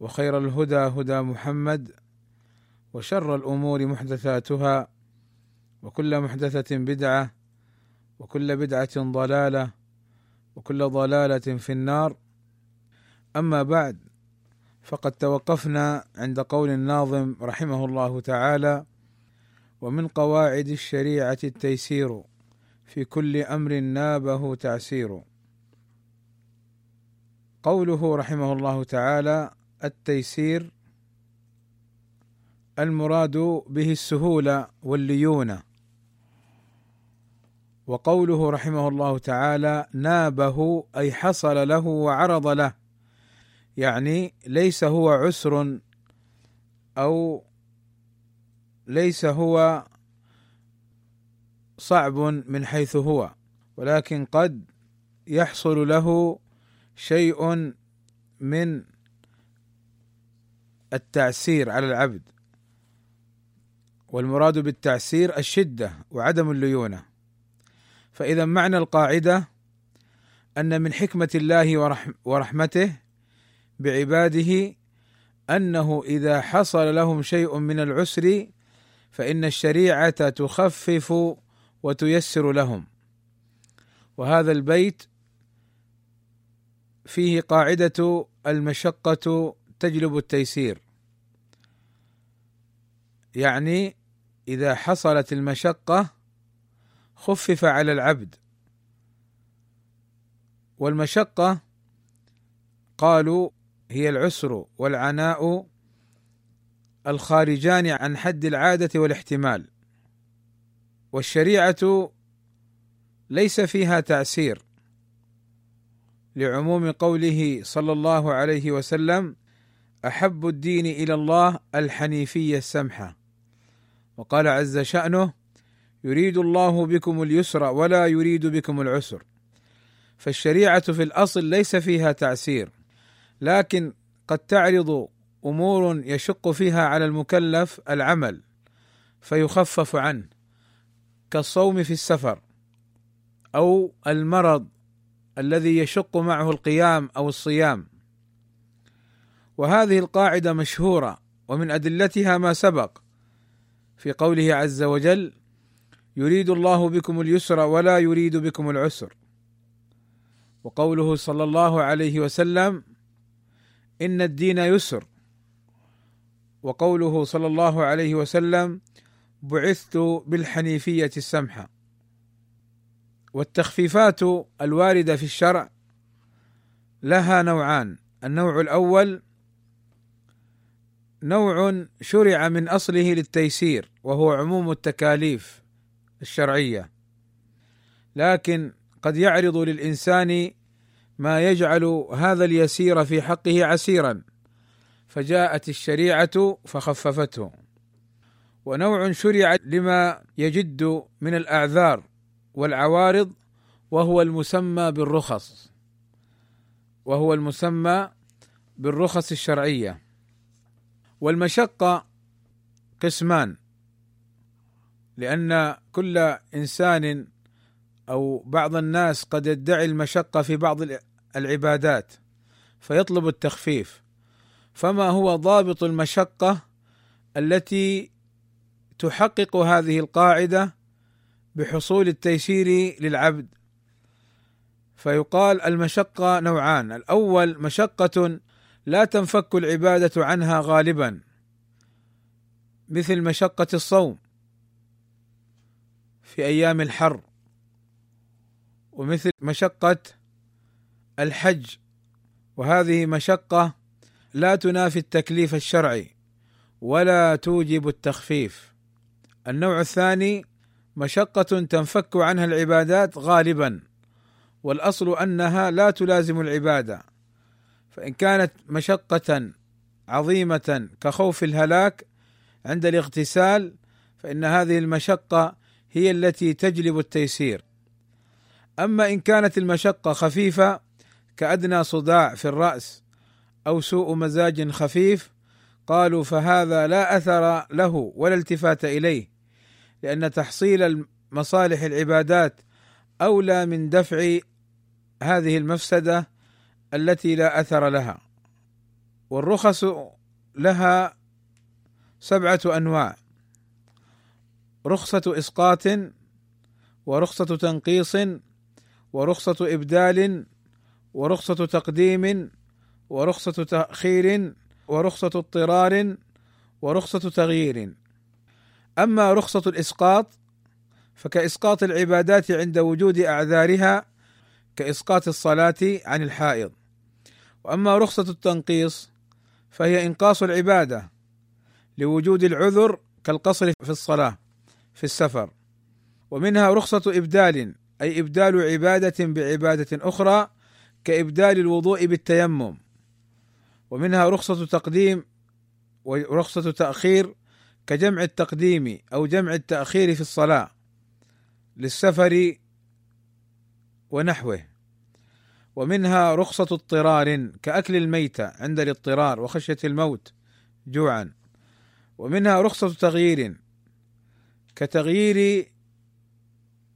وخير الهدى هدى محمد وشر الأمور محدثاتها وكل محدثة بدعة وكل بدعة ضلالة وكل ضلالة في النار. أما بعد فقد توقفنا عند قول الناظم رحمه الله تعالى ومن قواعد الشريعة التيسير في كل أمر نابه تعسير قوله رحمه الله تعالى التيسير المراد به السهوله والليونة. وقوله رحمه الله تعالى نابه أي حصل له وعرض له. يعني ليس هو عسر أو ليس هو صعب من حيث هو ولكن قد يحصل له شيء من التعسير على العبد والمراد بالتعسير الشدة وعدم الليونة. فإذا معنى القاعدة أن من حكمة الله ورحمته بعباده أنه إذا حصل لهم شيء من العسر فإن الشريعة تخفف وتيسر لهم. وهذا البيت فيه قاعدة المشقة تجلب التيسير. يعني إذا حصلت المشقة خفف على العبد. والمشقة قالوا هي العسر والعناء الخارجان عن حد العادة والاحتمال. والشريعة ليس فيها تعسير لعموم قوله صلى الله عليه وسلم أحب الدين إلى الله الحنيفية السمحة. وقال عز شأنه يريد الله بكم اليسر ولا يريد بكم العسر. فالشريعة في الأصل ليس فيها تعسير لكن قد تعرض أمور يشق فيها على المكلف العمل فيخفف عنه كالصوم في السفر أو المرض الذي يشق معه القيام أو الصيام. وهذه القاعدة مشهورة ومن أدلتها ما سبق. في قوله عز وجل يريد الله بكم اليسر ولا يريد بكم العسر. وقوله صلى الله عليه وسلم إن الدين يسر. وقوله صلى الله عليه وسلم بعثت بالحنيفية السمحة. والتخفيفات الواردة في الشرع لها نوعان النوع الأول نوع شرع من أصله للتيسير وهو عموم التكاليف الشرعية. لكن قد يعرض للإنسان ما يجعل هذا اليسير في حقه عسيرا فجاءت الشريعة فخففته. ونوع شرع لما يجد من الأعذار والعوارض وهو المسمى بالرخص. وهو المسمى بالرخص الشرعية. والمشقة قسمان لأن كل إنسان أو بعض الناس قد يدعي المشقة في بعض العبادات فيطلب التخفيف. فما هو ضابط المشقة التي تحقق هذه القاعدة بحصول التيسير للعبد؟ فيقال المشقة نوعان الأول مشقة لا تنفك العبادة عنها غالبا مثل مشقة الصوم في أيام الحر ومثل مشقة الحج وهذه مشقة لا تنافي التكليف الشرعي ولا توجب التخفيف. النوع الثاني مشقة تنفك عنها العبادات غالبا والأصل أنها لا تلازم العبادة. فإن كانت مشقة عظيمة كخوف الهلاك عند الاغتسال فإن هذه المشقة هي التي تجلب التيسير. أما إن كانت المشقة خفيفة كأدنى صداع في الرأس أو سوء مزاج خفيف قالوا فهذا لا أثر له ولا التفات إليه لأن تحصيل مصالح العبادات أولى من دفع هذه المفسدة التي لا أثر لها. والرخص لها سبعة أنواع. رخصة إسقاط ورخصة تنقيص ورخصة إبدال ورخصة تقديم ورخصة تأخير ورخصة اضطرار ورخصة تغيير. أما رخصة الإسقاط فكإسقاط العبادات عند وجود أعذارها كإسقاط الصلاة عن الحائض. وأما رخصة التنقيص فهي إنقاص العبادة لوجود العذر كالقصر في الصلاة في السفر. ومنها رخصة إبدال أي إبدال عبادة بعبادة أخرى كإبدال الوضوء بالتيمم. ومنها رخصة تقديم ورخصه تأخير كجمع التقديم أو جمع التأخير في الصلاة للسفر ونحوه. ومنها رخصة اضطرار كأكل الميتة عند الاضطرار وخشية الموت جوعا. ومنها رخصة تغيير كتغيير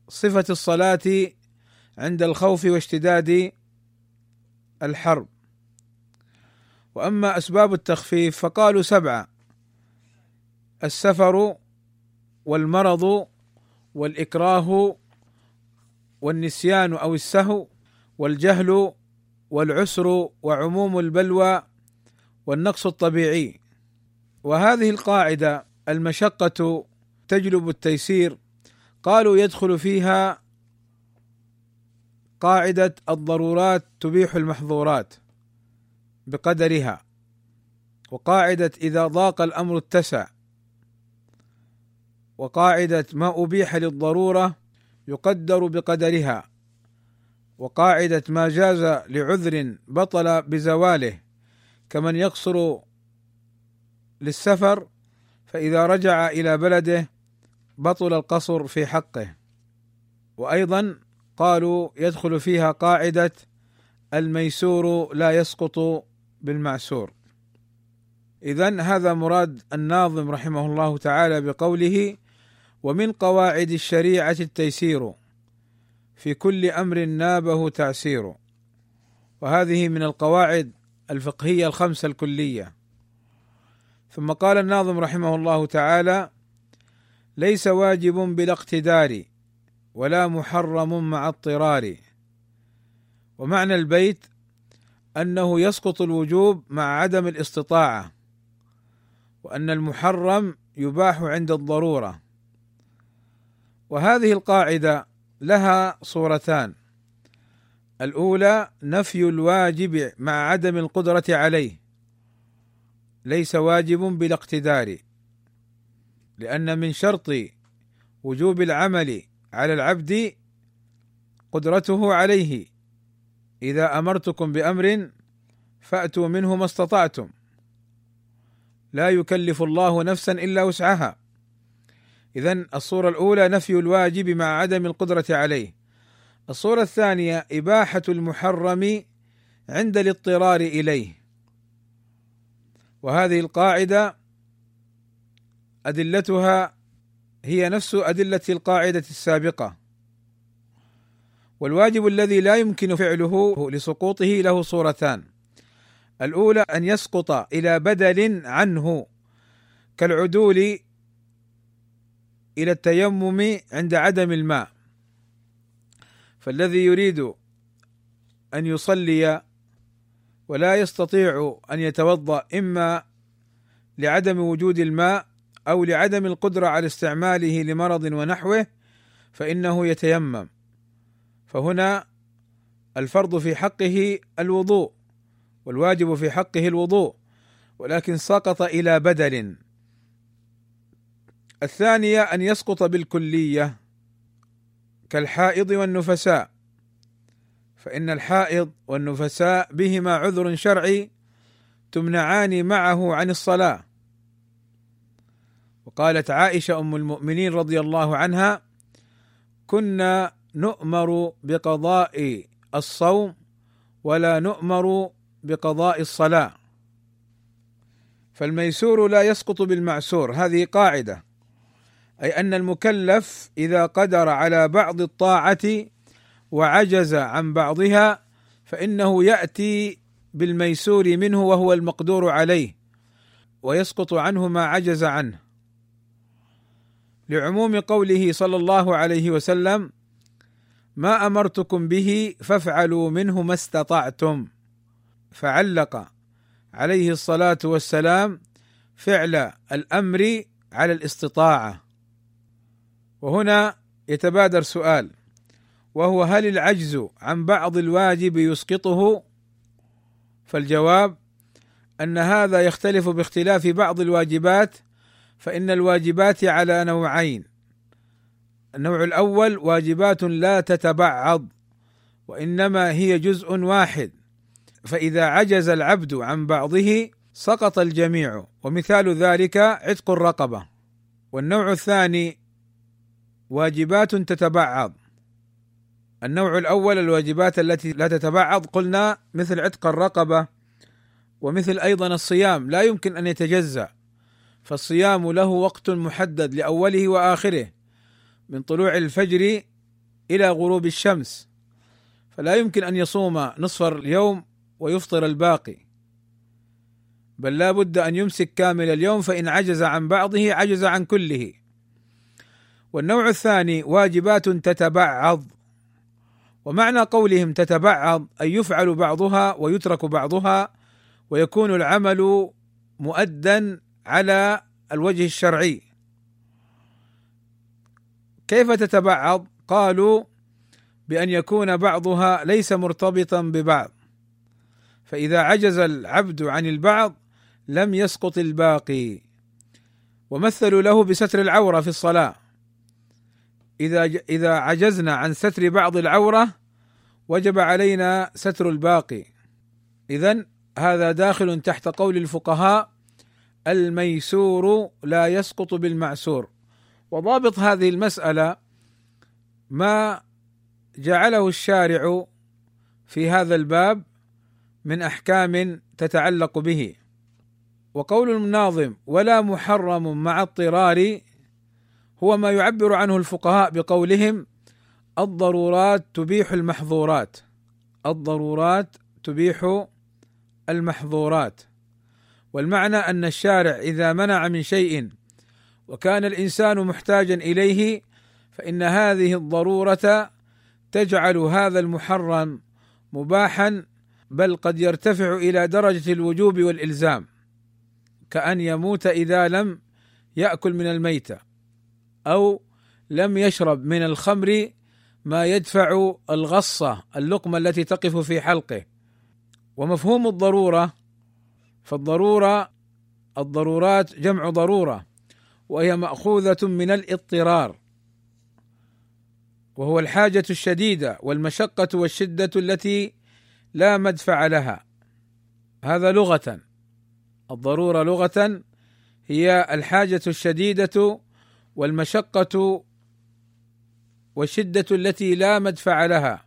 صفة الصلاة عند الخوف واشتداد الحرب. وأما أسباب التخفيف فقالوا سبعة السفر والمرض والإكراه والنسيان أو السهو والجهل والعسر وعموم البلوى والنقص الطبيعي. وهذه القاعدة المشقة تجلب التيسير. قالوا يدخل فيها قاعدة الضرورات تبيح المحظورات بقدرها. وقاعدة إذا ضاق الأمر اتسع. وقاعدة ما أبيح للضرورة يقدر بقدرها وقاعدة ما جاز لعذر بطل بزواله كمن يقصر للسفر فإذا رجع إلى بلده بطل القصر في حقه. وأيضا قالوا يدخل فيها قاعدة الميسور لا يسقط بالمعسور اذا هذا مراد الناظم رحمه الله تعالى بقوله ومن قواعد الشريعة التيسير. في كل أمر نابه تعسير وهذه من القواعد الفقهية الخمسة الكلية. ثم قال الناظم رحمه الله تعالى ليس واجب بلا اقتدار ولا محرم مع اضطرار. ومعنى البيت أنه يسقط الوجوب مع عدم الاستطاعة وأن المحرم يباح عند الضرورة. وهذه القاعدة لها صورتان. الأولى نفي الواجب مع عدم القدرة عليه. ليس واجب بلا اقتدار لأن من شرط وجوب العمل على العبد قدرته عليه. إذا أمرتكم بأمر فأتوا منه ما استطعتم. لا يكلف الله نفسا إلا وسعها. اذا الصورة الأولى نفي الواجب مع عدم القدرة عليه. الصورة الثانية إباحة المحرم عند الاضطرار إليه. وهذه القاعدة أدلتها هي نفس أدلة القاعدة السابقة. والواجب الذي لا يمكن فعله لسقوطه له صورتان. الأولى أن يسقط إلى بدل عنه كالعدول إلى التيمم عند عدم الماء. فالذي يريد أن يصلي ولا يستطيع أن يتوضأ إما لعدم وجود الماء أو لعدم القدرة على استعماله لمرض ونحوه فإنه يتيمم. فهنا الفرض في حقه الوضوء والواجب في حقه الوضوء ولكن سقط إلى بدل. الثانية أن يسقط بالكلية كالحائض والنفساء فإن الحائض والنفساء بهما عذر شرعي تمنعان معه عن الصلاة. وقالت عائشة أم المؤمنين رضي الله عنها كنا نؤمر بقضاء الصوم ولا نؤمر بقضاء الصلاة. فالميسور لا يسقط بالمعسور هذه قاعدة. أي أن المكلف إذا قدر على بعض الطاعة وعجز عن بعضها فإنه يأتي بالميسور منه وهو المقدور عليه ويسقط عنه ما عجز عنه. لعموم قوله صلى الله عليه وسلم ما أمرتكم به فافعلوا منه ما استطعتم. فعلق عليه الصلاة والسلام فعل الأمر على الاستطاعة. وهنا يتبادر سؤال وهو هل العجز عن بعض الواجب يسقطه؟ فالجواب أن هذا يختلف باختلاف بعض الواجبات فإن الواجبات على نوعين النوع الأول واجبات لا تتبعض وإنما هي جزء واحد فإذا عجز العبد عن بعضه سقط الجميع ومثال ذلك عتق الرقبة والنوع الثاني واجبات تتبعض. النوع الأول الواجبات التي لا تتبعض قلنا مثل عتق الرقبة ومثل أيضا الصيام لا يمكن أن يتجزأ. فالصيام له وقت محدد لأوله وآخره من طلوع الفجر إلى غروب الشمس. فلا يمكن أن يصوم نصف اليوم ويفطر الباقي. بل لا بد أن يمسك كامل اليوم فإن عجز عن بعضه عجز عن كله. والنوع الثاني واجبات تتبعض. ومعنى قولهم تتبعض أي يفعل بعضها ويترك بعضها ويكون العمل مؤدا على الوجه الشرعي. كيف تتبعض؟ قالوا بأن يكون بعضها ليس مرتبطا ببعض. فإذا عجز العبد عن البعض لم يسقط الباقي. ومثلوا له بستر العورة في الصلاة. إذا إذا عجزنا عن ستر بعض العورة وجب علينا ستر الباقي. اذا هذا داخل تحت قول الفقهاء الميسور لا يسقط بالمعسور. وضابط هذه المسألة ما جعله الشارع في هذا الباب من أحكام تتعلق به. وقول الناظم ولا محرم مع اضطرار هو ما يعبر عنه الفقهاء بقولهم الضرورات تبيح المحظورات. الضرورات تبيح المحظورات. والمعنى أن الشارع إذا منع من شيء وكان الإنسان محتاجا إليه فإن هذه الضرورة تجعل هذا المحرم مباحا بل قد يرتفع إلى درجة الوجوب والإلزام. كأن يموت إذا لم يأكل من الميتة. أو لم يشرب من الخمر ما يدفع الغصة اللقمة التي تقف في حلقه. ومفهوم الضرورة فالضرورة الضرورات جمع ضرورة وهي مأخوذة من الاضطرار. وهو الحاجة الشديدة والمشقة والشدة التي لا مدفع لها. هذا لغة. الضرورة لغة هي الحاجة الشديدة والمشقة والشدة التي لا مدفع لها.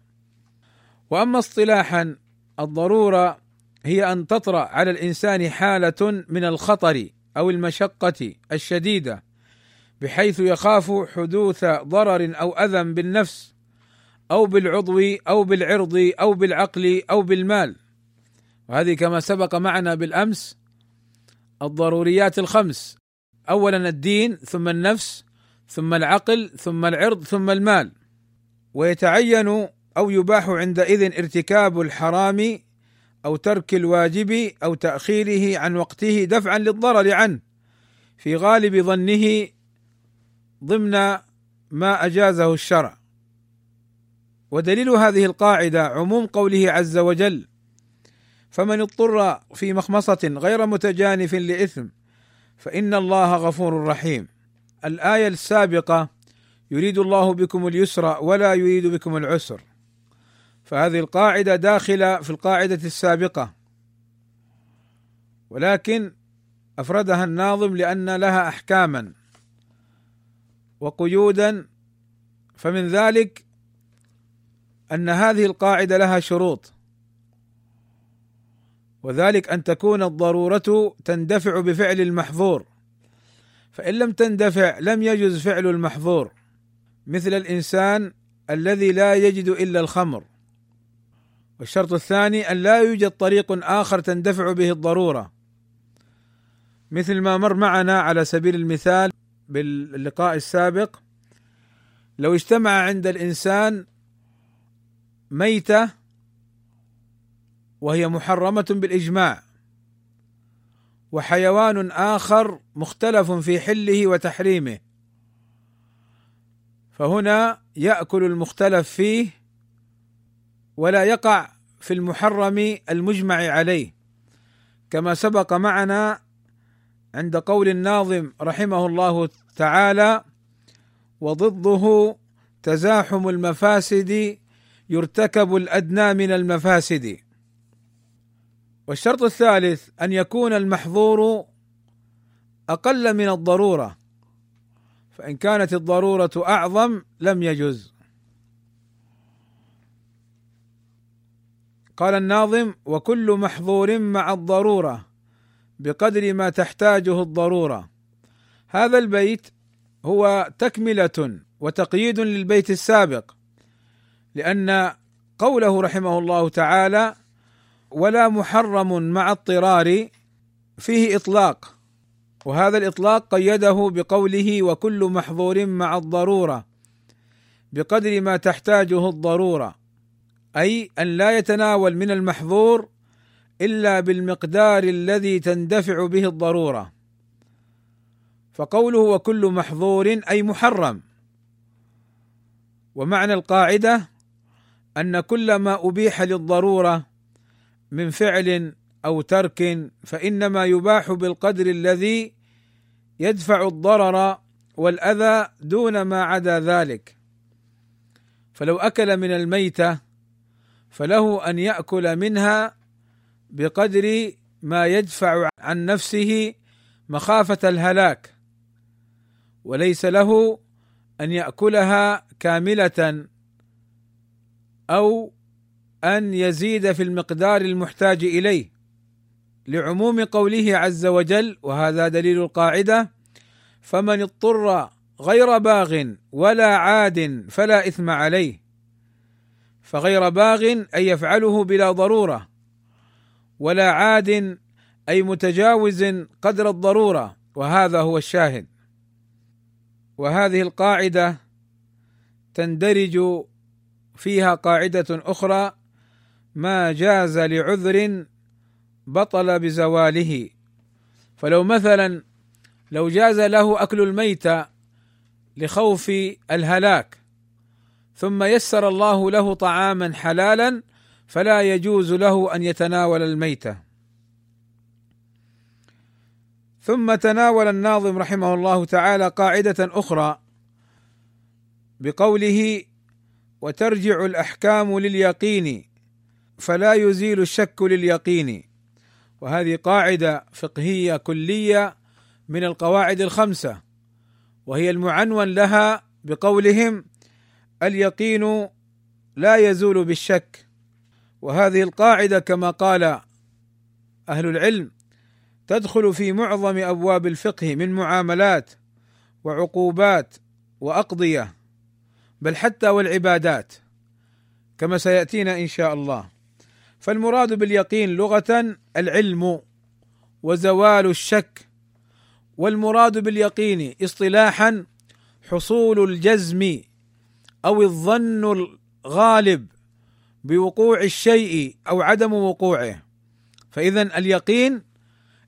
وأما اصطلاحا الضرورة هي أن تطرأ على الإنسان حالة من الخطر أو المشقة الشديدة بحيث يخاف حدوث ضرر أو أذى بالنفس أو بالعضو أو بالعرض أو بالعقل أو بالمال. وهذه كما سبق معنا بالأمس الضروريات الخمس. اولا الدين ثم النفس ثم العقل ثم العرض ثم المال. ويتعين أو يباح عندئذ ارتكاب الحرام أو ترك الواجب أو تأخيره عن وقته دفعا للضرر عنه. في غالب ظنه ضمن ما أجازه الشرع. ودليل هذه القاعدة عموم قوله عز وجل فمن اضطر في مخمصة غير متجانف لإثم فإن الله غفور رحيم. الآية السابقة يريد الله بكم اليسر ولا يريد بكم العسر. فهذه القاعدة داخلة في القاعدة السابقة. ولكن أفردها الناظم لأن لها احكاما وقيودا. فمن ذلك أن هذه القاعدة لها شروط. وذلك أن تكون الضرورة تندفع بفعل المحظور. فإن لم تندفع لم يجز فعل المحظور. مثل الإنسان الذي لا يجد إلا الخمر. والشرط الثاني أن لا يوجد طريق آخر تندفع به الضرورة. مثل ما مر معنا على سبيل المثال باللقاء السابق لو اجتمع عند الإنسان ميتة وهي محرمة بالإجماع. وحيوان آخر مختلف في حله وتحريمه. فهنا يأكل المختلف فيه ولا يقع في المحرم المجمع عليه. كما سبق معنا عند قول الناظم رحمه الله تعالى وضده تزاحم المفاسد يرتكب الأدنى من المفاسد. والشرط الثالث أن يكون المحظور أقل من الضرورة فإن كانت الضرورة أعظم لم يجز. قال الناظم وكل محظور مع الضرورة بقدر ما تحتاجه الضرورة. هذا البيت هو تكملة وتقييد للبيت السابق لأن قوله رحمه الله تعالى ولا محرم مع اضطرار فيه إطلاق. وهذا الإطلاق قيده بقوله وكل محظور مع الضرورة بقدر ما تحتاجه الضرورة. أي أن لا يتناول من المحظور إلا بالمقدار الذي تندفع به الضرورة. فقوله وكل محظور أي محرم. ومعنى القاعدة أن كل ما أبيح للضرورة من فعل أو ترك فإنما يباح بالقدر الذي يدفع الضرر والأذى دون ما عدا ذلك. فلو أكل من الميتة فله أن يأكل منها بقدر ما يدفع عن نفسه مخافة الهلاك. وليس له أن يأكلها كاملة أو أن يزيد في المقدار المحتاج إليه لعموم قوله عز وجل وهذا دليل القاعدة فمن اضطر غير باغ ولا عاد فلا إثم عليه فغير باغ أي يفعله بلا ضرورة ولا عاد أي متجاوز قدر الضرورة وهذا هو الشاهد. وهذه القاعدة تندرج فيها قاعدة أخرى ما جاز لعذر بطل بزواله. فلو مثلا لو جاز له أكل الميت لخوف الهلاك ثم يسر الله له طعاما حلالا فلا يجوز له أن يتناول الميته ثم تناول الناظم رحمه الله تعالى قاعدة أخرى بقوله وترجع الأحكام لليقين فلا يزيل الشك لليقين. وهذه قاعدة فقهية كلية من القواعد الخمسة وهي المعنون لها بقولهم اليقين لا يزول بالشك. وهذه القاعدة كما قال أهل العلم تدخل في معظم أبواب الفقه من معاملات وعقوبات وأقضية بل حتى والعبادات كما سيأتينا إن شاء الله. فالمراد باليقين لغة العلم وزوال الشك والمراد باليقين اصطلاحا حصول الجزم أو الظن الغالب بوقوع الشيء أو عدم وقوعه. فاذا اليقين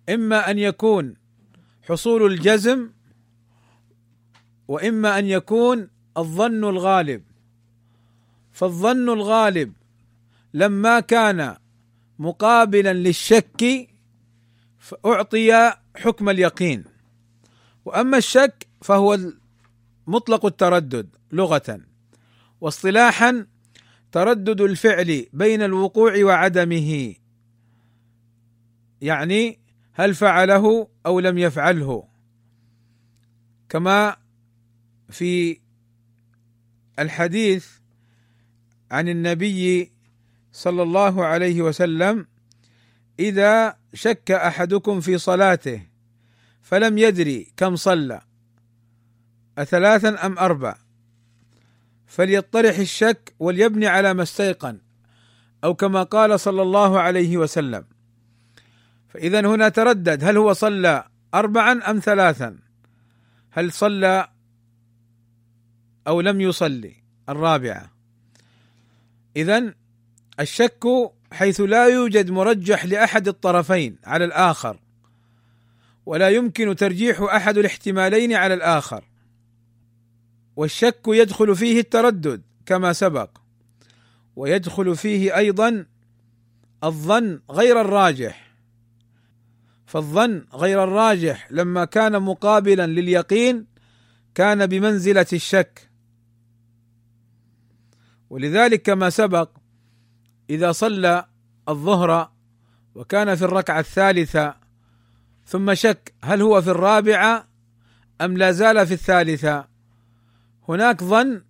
إما أن يكون حصول الجزم وإما أن يكون الظن الغالب. فالظن الغالب لما كان مقابلا للشك اعطي حكم اليقين. وأما الشك فهو مطلق التردد لغة. واصطلاحا تردد الفعل بين الوقوع وعدمه. يعني هل فعله أو لم يفعله. كما في الحديث عن النبي صلى الله عليه وسلم إذا شك أحدكم في صلاته فلم يدري كم صلى اثلاثا أم أربع فليطرح الشك وليبني على ما استيقن أو كما قال صلى الله عليه وسلم. فاذا هنا تردد هل هو صلى اربعا أم ثلاثا؟ هل صلى أو لم يصلي؟ الرابعة. اذا الشك حيث لا يوجد مرجح لأحد الطرفين على الآخر ولا يمكن ترجيح أحد الاحتمالين على الآخر. والشك يدخل فيه التردد كما سبق ويدخل فيه أيضا الظن غير الراجح. فالظن غير الراجح لما كان مقابلا لليقين كان بمنزلة الشك. ولذلك كما سبق إذا صلى الظهر وكان في الركعة الثالثة ثم شك هل هو في الرابعة أم لا زال في الثالثة هناك ظن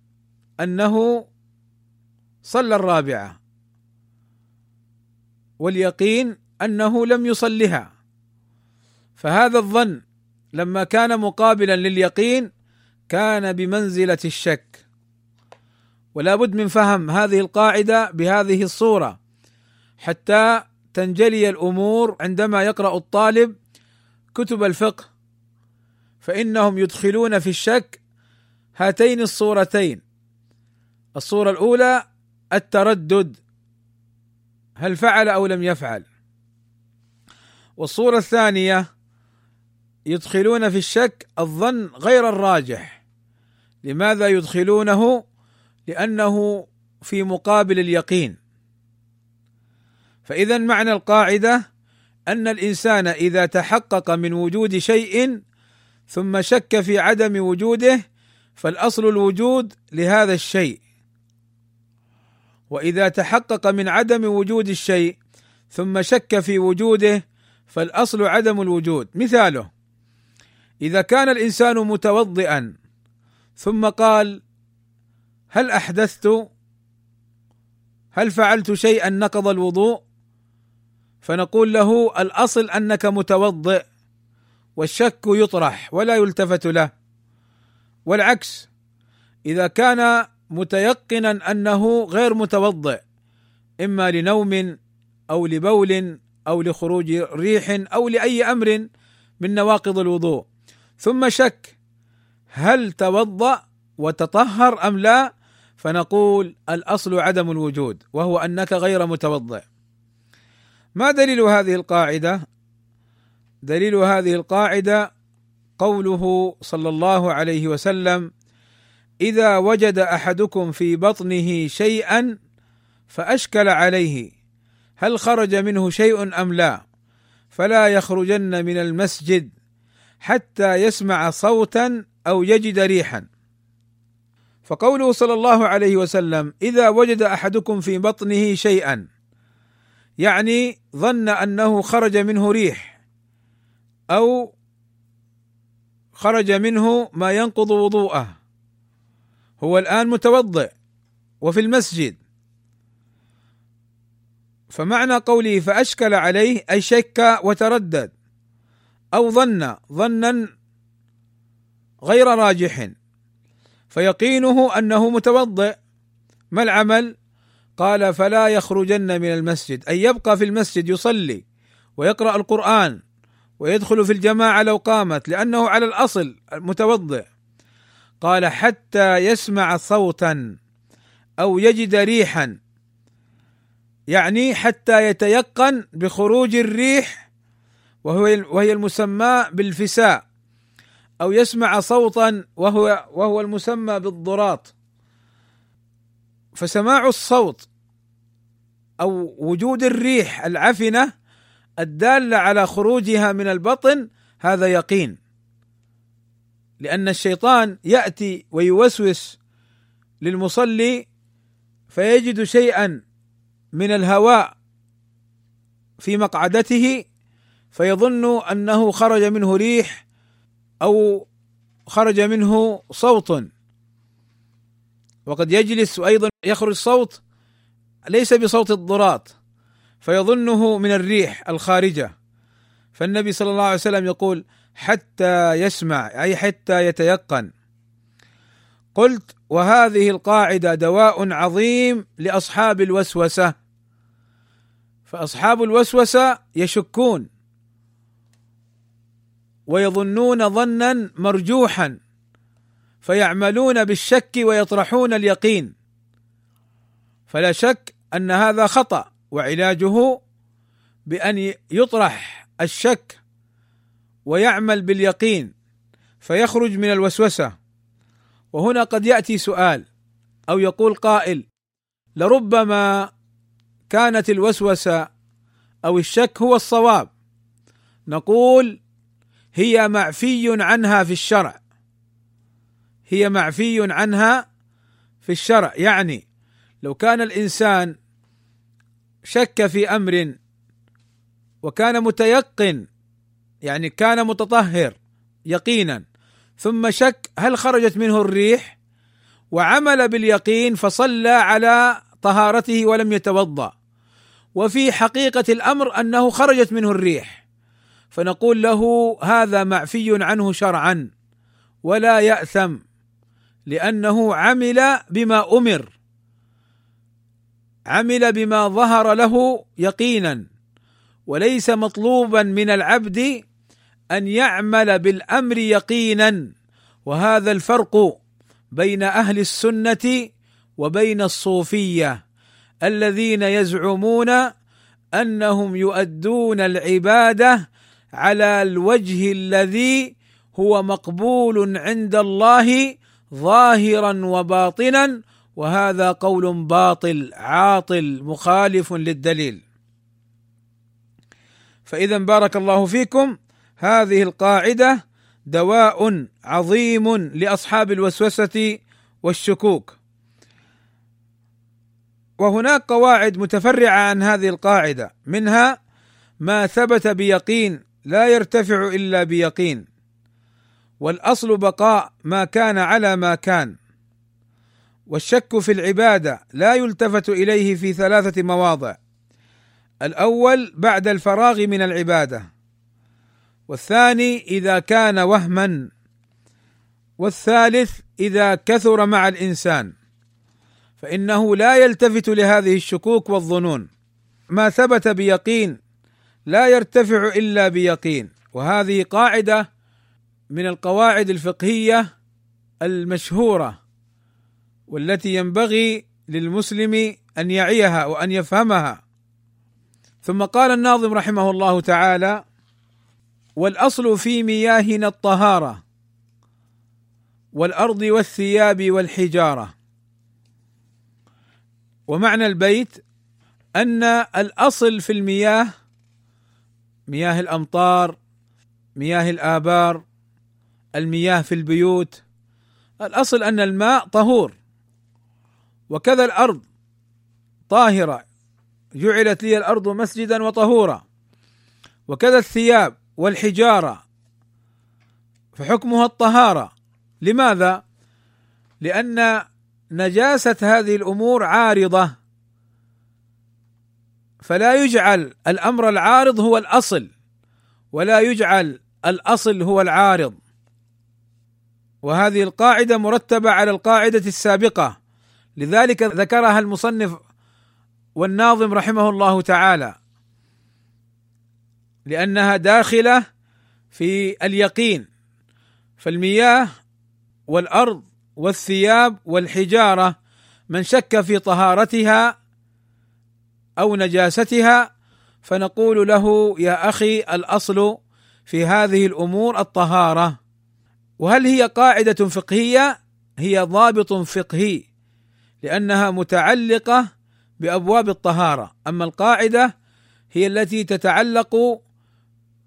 أنه صلى الرابعة واليقين أنه لم يصلها. فهذا الظن لما كان مقابلا لليقين كان بمنزلة الشك. ولا بد من فهم هذه القاعدة بهذه الصورة. حتى تنجلي الأمور عندما يقرأ الطالب كتب الفقه فإنهم يدخلون في الشك هاتين الصورتين. الصورة الأولى التردد هل فعل أو لم يفعل؟ والصورة الثانية يدخلون في الشك الظن غير الراجح لماذا يدخلونه؟ لأنه في مقابل اليقين. فإذا معنى القاعدة أن الإنسان إذا تحقق من وجود شيء ثم شك في عدم وجوده فالأصل الوجود لهذا الشيء. وإذا تحقق من عدم وجود الشيء ثم شك في وجوده فالأصل عدم الوجود. مثاله إذا كان الإنسان متوضئا ثم قال هل أحدثت؟ هل فعلت شيئا نقض الوضوء؟ فنقول له الأصل أنك متوضئ والشك يطرح ولا يلتفت له. والعكس إذا كان متيقنا أنه غير متوضئ إما لنوم أو لبول أو لخروج ريح أو لأي أمر من نواقض الوضوء. ثم شك هل توضأ وتطهر أم لا؟ فنقول الأصل عدم الوجود وهو أنك غير متوضئ ما دليل هذه القاعدة؟ دليل هذه القاعدة قوله صلى الله عليه وسلم إذا وجد أحدكم في بطنه شيئا فأشكل عليه هل خرج منه شيء أم لا؟ فلا يخرجن من المسجد حتى يسمع صوتا أو يجد ريحا. فقوله صلى الله عليه وسلم إذا وجد أحدكم في بطنه شيئا يعني ظن أنه خرج منه ريح أو خرج منه ما ينقض وضوءه هو الآن متوضئ وفي المسجد. فمعنى قوله فأشكل عليه أي شك وتردد أو ظن ظنا غير راجح. فيقينه أنه متوضئ. ما العمل؟ قال فلا يخرجن من المسجد أي يبقى في المسجد يصلي ويقرأ القرآن ويدخل في الجماعة لو قامت لأنه على الأصل متوضئ. قال حتى يسمع صوتا أو يجد ريحا يعني حتى يتيقن بخروج الريح وهو وهي المسمى بالفساء. أو يسمع صوتا وهو وهو المسمى بالضراط. فسماع الصوت أو وجود الريح العفنة الدالة على خروجها من البطن هذا يقين. لأن الشيطان يأتي ويوسوس للمصلي فيجد شيئا من الهواء في مقعدته فيظن أنه خرج منه ريح أو خرج منه صوت. وقد يجلس وأيضا يخرج صوت ليس بصوت الضراط فيظنه من الريح الخارجة. فالنبي صلى الله عليه وسلم يقول حتى يسمع أي حتى يتيقن. قلت وهذه القاعدة دواء عظيم لأصحاب الوسوسة. فأصحاب الوسوسة يشكون. ويظنون ظنا مرجوحا فيعملون بالشك ويطرحون اليقين. فلا شك أن هذا خطأ وعلاجه بأن يطرح الشك ويعمل باليقين فيخرج من الوسوسة. وهنا قد يأتي سؤال أو يقول قائل لربما كانت الوسوسة أو الشك هو الصواب. نقول هي معفي عنها في الشرع. هي معفي عنها في الشرع. يعني لو كان الإنسان شك في أمر وكان متيقن يعني كان متطهر يقينا ثم شك هل خرجت منه الريح؟ وعمل باليقين فصلى على طهارته ولم يتوضأ. وفي حقيقة الأمر أنه خرجت منه الريح. فنقول له هذا معفي عنه شرعا ولا يأثم لأنه عمل بما أمر عمل بما ظهر له يقينا وليس مطلوبا من العبد أن يعمل بالأمر يقينا وهذا الفرق بين أهل السنة وبين الصوفية الذين يزعمون أنهم يؤدون العبادة على الوجه الذي هو مقبول عند الله ظاهرا وباطنا وهذا قول باطل عاطل مخالف للدليل. فإذا بارك الله فيكم. هذه القاعدة دواء عظيم لأصحاب الوسوسة والشكوك. وهناك قواعد متفرعة عن هذه القاعدة منها ما ثبت بيقين لا يرتفع إلا بيقين والأصل بقاء ما كان على ما كان والشك في العبادة لا يلتفت إليه في ثلاثة مواضع الأول بعد الفراغ من العبادة والثاني إذا كان وهما والثالث إذا كثر مع الإنسان فإنه لا يلتفت لهذه الشكوك والظنون ما ثبت بيقين لا يرتفع إلا بيقين. وهذه قاعدة من القواعد الفقهية المشهورة والتي ينبغي للمسلم أن يعيها وأن يفهمها. ثم قال الناظم رحمه الله تعالى والأصل في مياهنا الطهارة والأرض والثياب والحجارة. ومعنى البيت أن الأصل في المياه مياه الأمطار مياه الآبار المياه في البيوت. الأصل أن الماء طهور. وكذا الأرض طاهرة. جعلت لي الأرض مسجدا وطهورا. وكذا الثياب والحجارة. فحكمها الطهارة. لماذا؟ لأن نجاسة هذه الأمور عارضة. فلا يجعل الأمر العارض هو الأصل ولا يجعل الأصل هو العارض. وهذه القاعدة مرتبة على القاعدة السابقة. لذلك ذكرها المصنف والناظم رحمه الله تعالى. لأنها داخلة في اليقين. فالمياه والأرض والثياب والحجارة من شك في طهارتها أو نجاستها فنقول له يا أخي الأصل في هذه الأمور الطهارة. وهل هي قاعدة فقهية؟ هي ضابط فقهي لأنها متعلقة بأبواب الطهارة. أما القاعدة هي التي تتعلق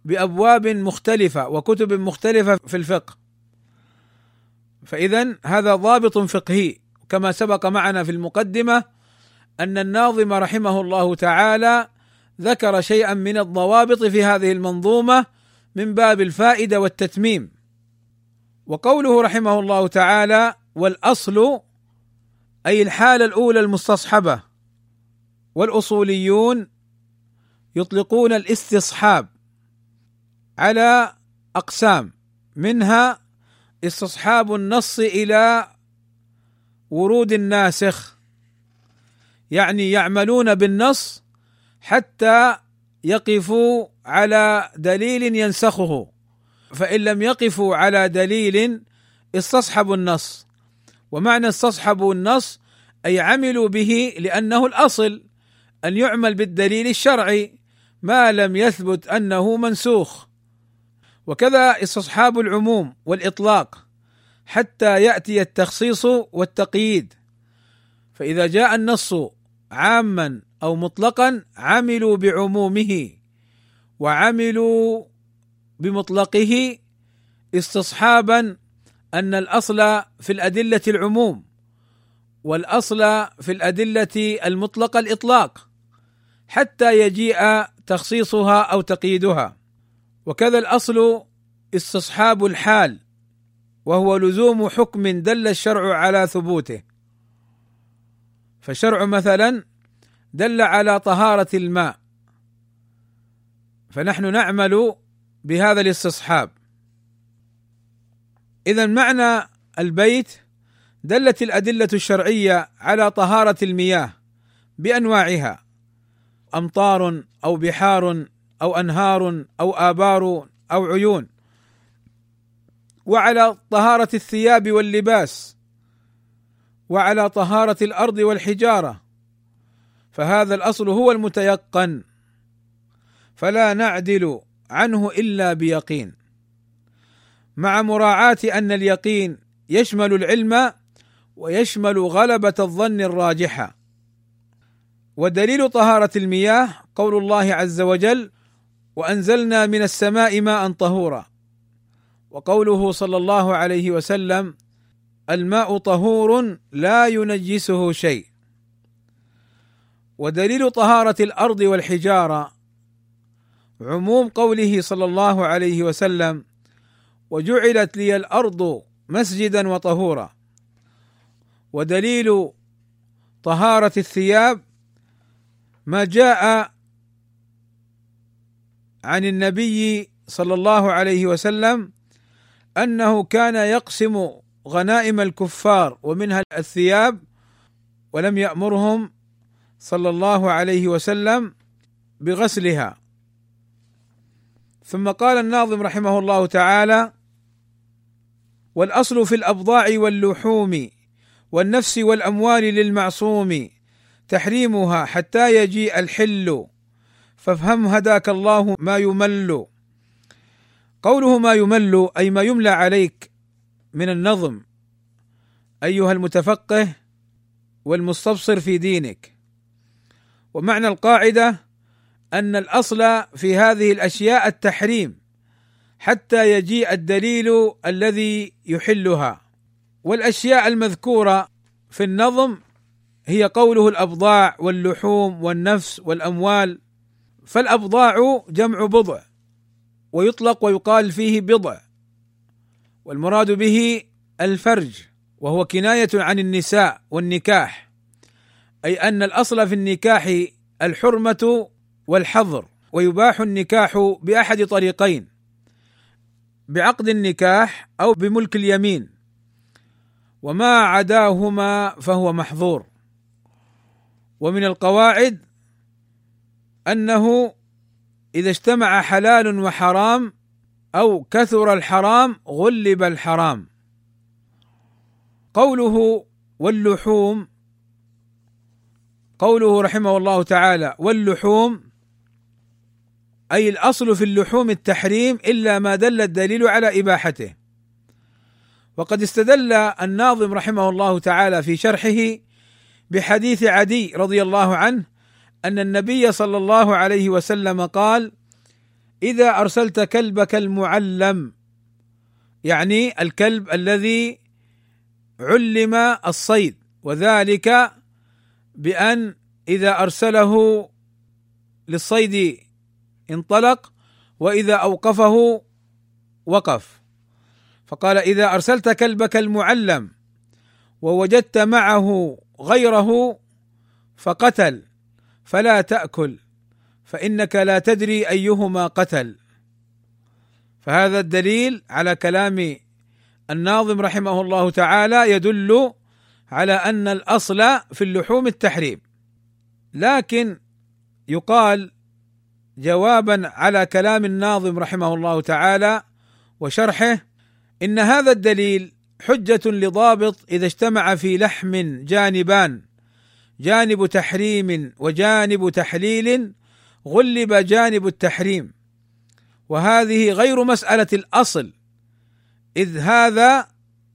بأبواب مختلفة وكتب مختلفة في الفقه. فاذا هذا ضابط فقهي. كما سبق معنا في المقدمة أن الناظم رحمه الله تعالى ذكر شيئا من الضوابط في هذه المنظومة من باب الفائدة والتتميم. وقوله رحمه الله تعالى والأصل أي الحالة الأولى المستصحبة والأصوليون يطلقون الاستصحاب على أقسام منها استصحاب النص إلى ورود الناسخ يعني يعملون بالنص حتى يقفوا على دليل ينسخه. فإن لم يقفوا على دليل استصحبوا النص. ومعنى استصحبوا النص أي عملوا به لأنه الأصل أن يعمل بالدليل الشرعي ما لم يثبت أنه منسوخ. وكذا استصحاب العموم والإطلاق حتى يأتي التخصيص والتقييد. فإذا جاء النص عاما أو مطلقا عملوا بعمومه وعملوا بمطلقه استصحابا أن الأصل في الأدلة العموم والأصل في الأدلة المطلقة الإطلاق حتى يجيء تخصيصها أو تقييدها. وكذا الأصل استصحاب الحال وهو لزوم حكم دل الشرع على ثبوته. فالشرع مثلا دل على طهارة الماء. فنحن نعمل بهذا الاستصحاب. اذا معنى البيت دلت الأدلة الشرعية على طهارة المياه بأنواعها أمطار أو بحار أو أنهار أو آبار أو عيون. وعلى طهارة الثياب واللباس وعلى طهارة الأرض والحجارة. فهذا الأصل هو المتيقن. فلا نعدل عنه إلا بيقين. مع مراعاة أن اليقين يشمل العلم ويشمل غلبة الظن الراجحه ودليل طهارة المياه قول الله عز وجل وأنزلنا من السماء ماء طهورا وقوله صلى الله عليه وسلم الماء طهور لا ينجسه شيء. ودليل طهارة الأرض والحجارة عموم قوله صلى الله عليه وسلم وجعلت لي الأرض مسجدا وطهورا ودليل طهارة الثياب ما جاء عن النبي صلى الله عليه وسلم أنه كان يقسم غنائم الكفار ومنها الثياب ولم يأمرهم صلى الله عليه وسلم بغسلها. ثم قال الناظم رحمه الله تعالى والأصل في الأبضاع واللحوم والنفس والأموال للمعصوم تحريمها حتى يجيء الحل. فافهم هداك الله ما يمل. قوله ما يمل أي ما يملى عليك من النظم. أيها المتفقه والمستبصر في دينك. ومعنى القاعدة أن الأصل في هذه الأشياء التحريم حتى يجيء الدليل الذي يحلها. والأشياء المذكورة في النظم هي قوله الأبضاع واللحوم والنفس والأموال. فالأبضاع جمع بضع ويطلق ويقال فيه بضع. والمراد به الفرج وهو كناية عن النساء والنكاح أي أن الأصل في النكاح الحرمة والحظر ويباح النكاح بأحد طريقين بعقد النكاح أو بملك اليمين وما عداهما فهو محظور. ومن القواعد أنه إذا اجتمع حلال وحرام أو كثر الحرام غلب الحرام. قوله واللحوم قوله رحمه الله تعالى واللحوم أي الأصل في اللحوم التحريم إلا ما دل الدليل على إباحته. وقد استدل الناظم رحمه الله تعالى في شرحه بحديث عدي رضي الله عنه أن النبي صلى الله عليه وسلم قال إذا أرسلت كلبك المعلم يعني الكلب الذي علم الصيد وذلك بأن إذا أرسله للصيد انطلق وإذا أوقفه وقف. فقال إذا أرسلت كلبك المعلم ووجدت معه غيره فقتل فلا تأكل. فإنك لا تدري أيهما قتل. فهذا الدليل على كلام الناظم رحمه الله تعالى يدل على أن الأصل في اللحوم التحريم. لكن يقال جوابا على كلام الناظم رحمه الله تعالى وشرحه إن هذا الدليل حجة لضابط إذا اجتمع في لحم جانبان جانب تحريم وجانب تحليل غلب جانب التحريم. وهذه غير مسألة الأصل إذ هذا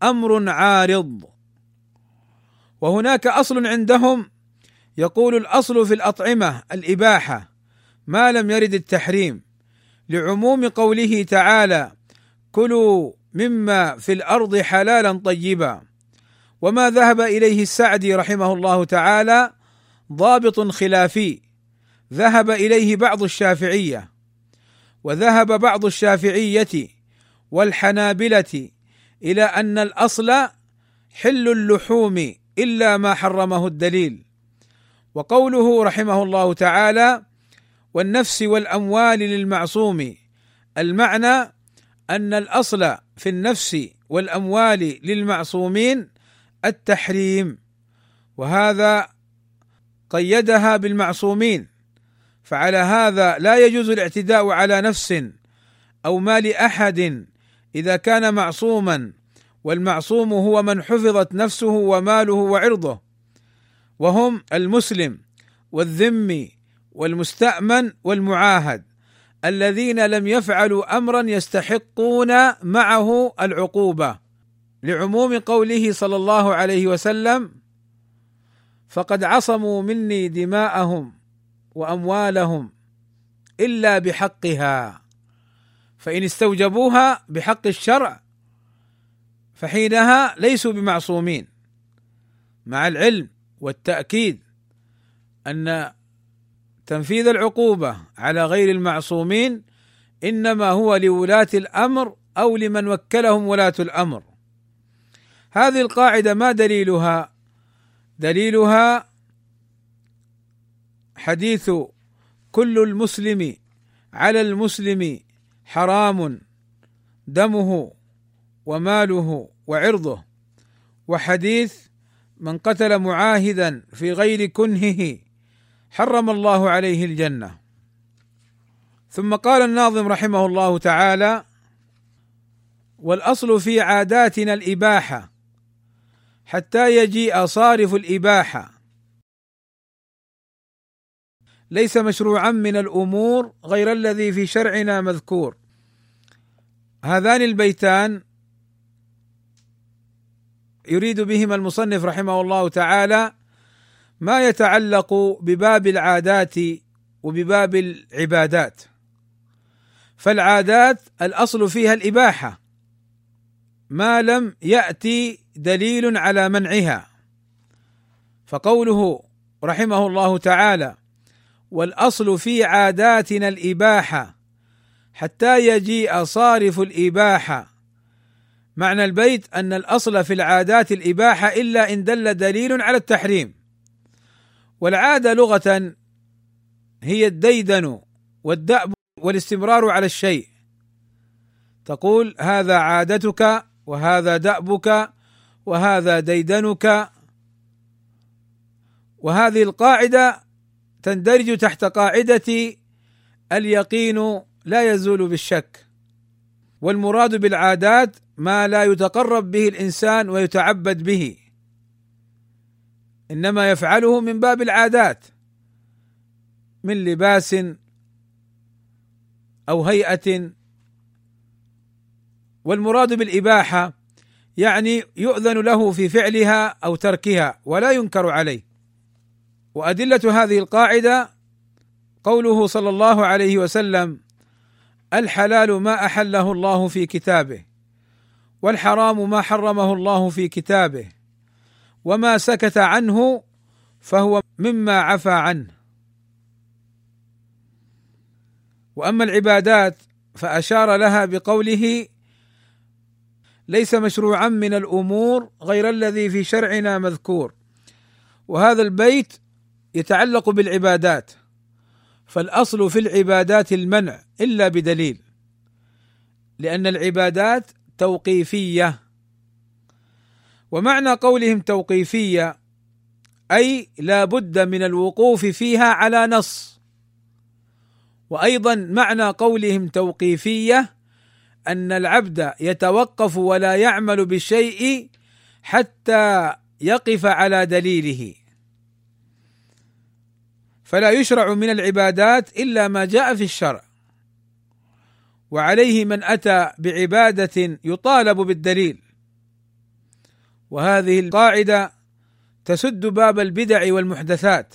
أمر عارض. وهناك أصل عندهم يقول الأصل في الأطعمة الإباحة ما لم يرد التحريم. لعموم قوله تعالى كلوا مما في الأرض حلالا طيبا وما ذهب إليه السعدي رحمه الله تعالى ضابط خلافي ذهب إليه بعض الشافعية وذهب بعض الشافعية والحنابلة إلى أن الأصل حل اللحوم إلا ما حرمه الدليل. وقوله رحمه الله تعالى والنفس والأموال للمعصوم المعنى أن الأصل في النفس والأموال للمعصومين التحريم وهذا قيدها بالمعصومين. فعلى هذا لا يجوز الاعتداء على نفس أو مال أحد إذا كان معصوما والمعصوم هو من حفظت نفسه وماله وعرضه. وهم المسلم والذمي والمستأمن والمعاهد الذين لم يفعلوا أمرا يستحقون معه العقوبة. لعموم قوله صلى الله عليه وسلم فقد عصموا مني دماءهم وأموالهم إلا بحقها فإن استوجبوها بحق الشرع فحينها ليسوا بمعصومين. مع العلم والتأكيد أن تنفيذ العقوبة على غير المعصومين إنما هو لولاة الأمر أو لمن وكلهم ولاة الأمر. هذه القاعدة ما دليلها؟ دليلها حديث كل المسلم على المسلم حرام دمه وماله وعرضه. وحديث من قتل معاهدا في غير كنهه حرم الله عليه الجنة. ثم قال الناظم رحمه الله تعالى والأصل في عاداتنا الإباحة حتى يجيء صارف الإباحة. ليس مشروعا من الأمور غير الذي في شرعنا مذكور. هذان البيتان يريد بهما المصنف رحمه الله تعالى ما يتعلق بباب العادات وبباب العبادات. فالعادات الأصل فيها الإباحة ما لم يأتي دليل على منعها. فقوله رحمه الله تعالى والأصل في عاداتنا الإباحة حتى يجيء صارف الإباحة. معنى البيت أن الأصل في العادات الإباحة إلا إن دل دليل على التحريم. والعادة لغة هي الديدن والدأب والاستمرار على الشيء. تقول هذا عادتك وهذا دأبك وهذا ديدنك. وهذه القاعدة تندرج تحت قاعدة اليقين لا يزول بالشك والمراد بالعادات ما لا يتقرب به الإنسان ويتعبد به إنما يفعله من باب العادات من لباس أو هيئة والمراد بالإباحة يعني يؤذن له في فعلها أو تركها ولا ينكر عليه. وأدلة هذه القاعدة قوله صلى الله عليه وسلم الحلال ما أحله الله في كتابه والحرام ما حرمه الله في كتابه وما سكت عنه فهو مما عفى عنه. وأما العبادات فأشار لها بقوله ليس مشروعا من الأمور غير الذي في شرعنا مذكور. وهذا البيت يتعلق بالعبادات فالأصل في العبادات المنع إلا بدليل لأن العبادات توقيفية. ومعنى قولهم توقيفية أي لا بد من الوقوف فيها على نص. وأيضا معنى قولهم توقيفية أن العبد يتوقف ولا يعمل بالشيء حتى يقف على دليله. فلا يشرع من العبادات إلا ما جاء في الشرع. وعليه من أتى بعبادة يطالب بالدليل. وهذه القاعدة تسد باب البدع والمحدثات.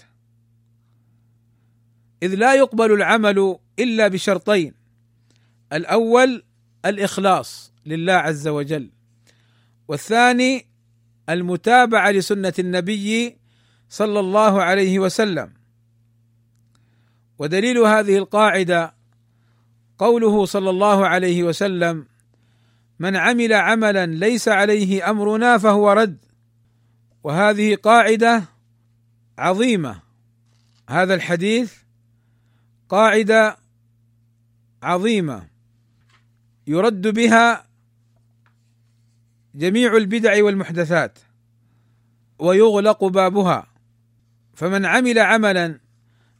إذ لا يقبل العمل إلا بشرطين. الأول الإخلاص لله عز وجل. والثاني المتابعة لسنة النبي صلى الله عليه وسلم. ودليل هذه القاعدة قوله صلى الله عليه وسلم من عمل عملا ليس عليه أمرنا فهو رد. وهذه قاعدة عظيمة. هذا الحديث قاعدة عظيمة. يرد بها جميع البدع والمحدثات ويغلق بابها. فمن عمل عملا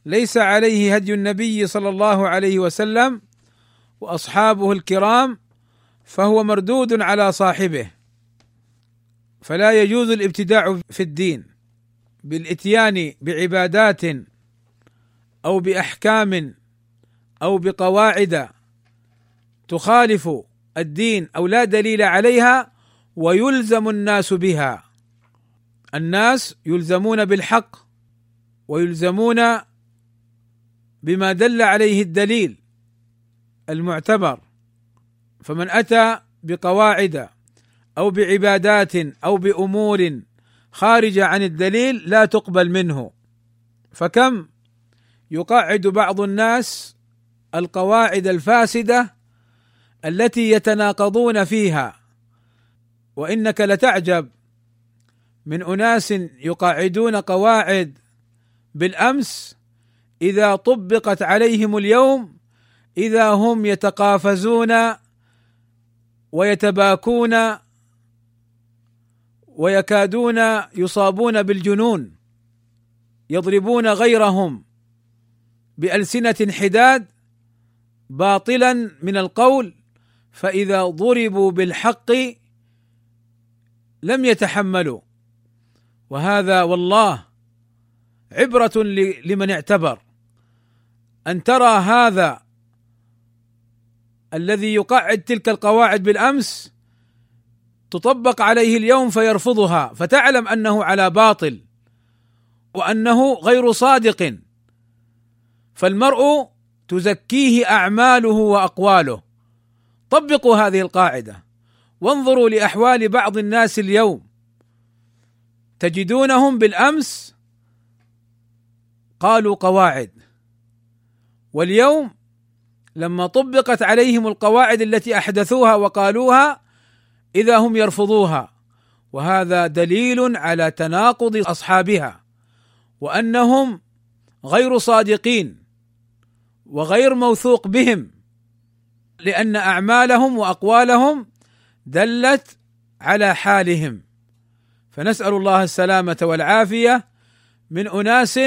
ليس عليه هدي النبي صلى الله عليه وسلم وأصحابه الكرام فهو مردود على صاحبه. فلا يجوز الابتداع في الدين بالإتيان بعبادات أو بأحكام أو بقواعد تخالف الدين أو لا دليل عليها ويلزم الناس بها. الناس يلزمون بالحق ويلزمون بما دل عليه الدليل المعتبر فمن أتى بقواعد أو بعبادات أو بأمور خارجه عن الدليل لا تقبل منه. فكم؟ يقعد بعض الناس القواعد الفاسدة التي يتناقضون فيها. وإنك لتعجب من أناس يقاعدون قواعد بالأمس إذا طبقت عليهم اليوم إذا هم يتقافزون ويتباكون ويكادون يصابون بالجنون يضربون غيرهم بألسنة حداد باطلا من القول فإذا ضربوا بالحق لم يتحملوا. وهذا والله عبرة لمن اعتبر. أن ترى هذا الذي يقعد تلك القواعد بالأمس تطبق عليه اليوم فيرفضها فتعلم أنه على باطل وأنه غير صادق. فالمرء تزكيه أعماله وأقواله. طبقوا هذه القاعدة. وانظروا لأحوال بعض الناس اليوم. تجدونهم بالأمس قالوا قواعد. واليوم لما طبقت عليهم القواعد التي أحدثوها وقالوها إذا هم يرفضوها وهذا دليل على تناقض أصحابها وأنهم غير صادقين وغير موثوق بهم لأن أعمالهم وأقوالهم دلت على حالهم. فنسأل الله السلامة والعافية من أناس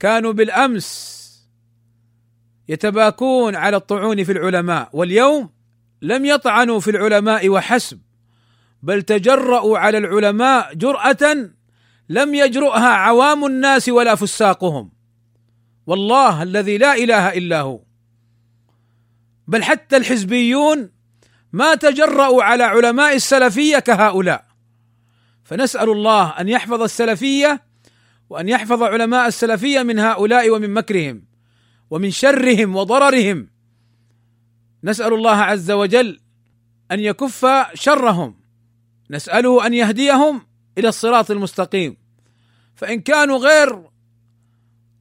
كانوا بالأمس يتباكون على الطعون في العلماء واليوم لم يطعنوا في العلماء وحسب بل تجرأوا على العلماء جرأة لم يجرؤها عوام الناس ولا فساقهم. والله الذي لا إله إلا هو. بل حتى الحزبيون ما تجرأوا على علماء السلفية كهؤلاء. فنسأل الله أن يحفظ السلفية وأن يحفظ علماء السلفية من هؤلاء ومن مكرهم. ومن شرهم وضررهم. نسأل الله عز وجل أن يكف شرهم. نسأله أن يهديهم إلى الصراط المستقيم. فإن كانوا غير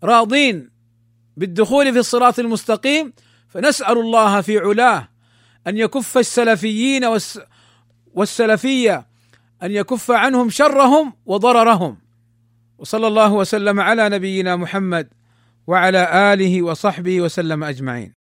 راضين بالدخول في الصراط المستقيم فنسأل الله في علاه أن يكف السلفيين والسلفية أن يكف عنهم شرهم وضررهم. وصلى الله وسلم على نبينا محمد وعلى آله وصحبه وسلم أجمعين.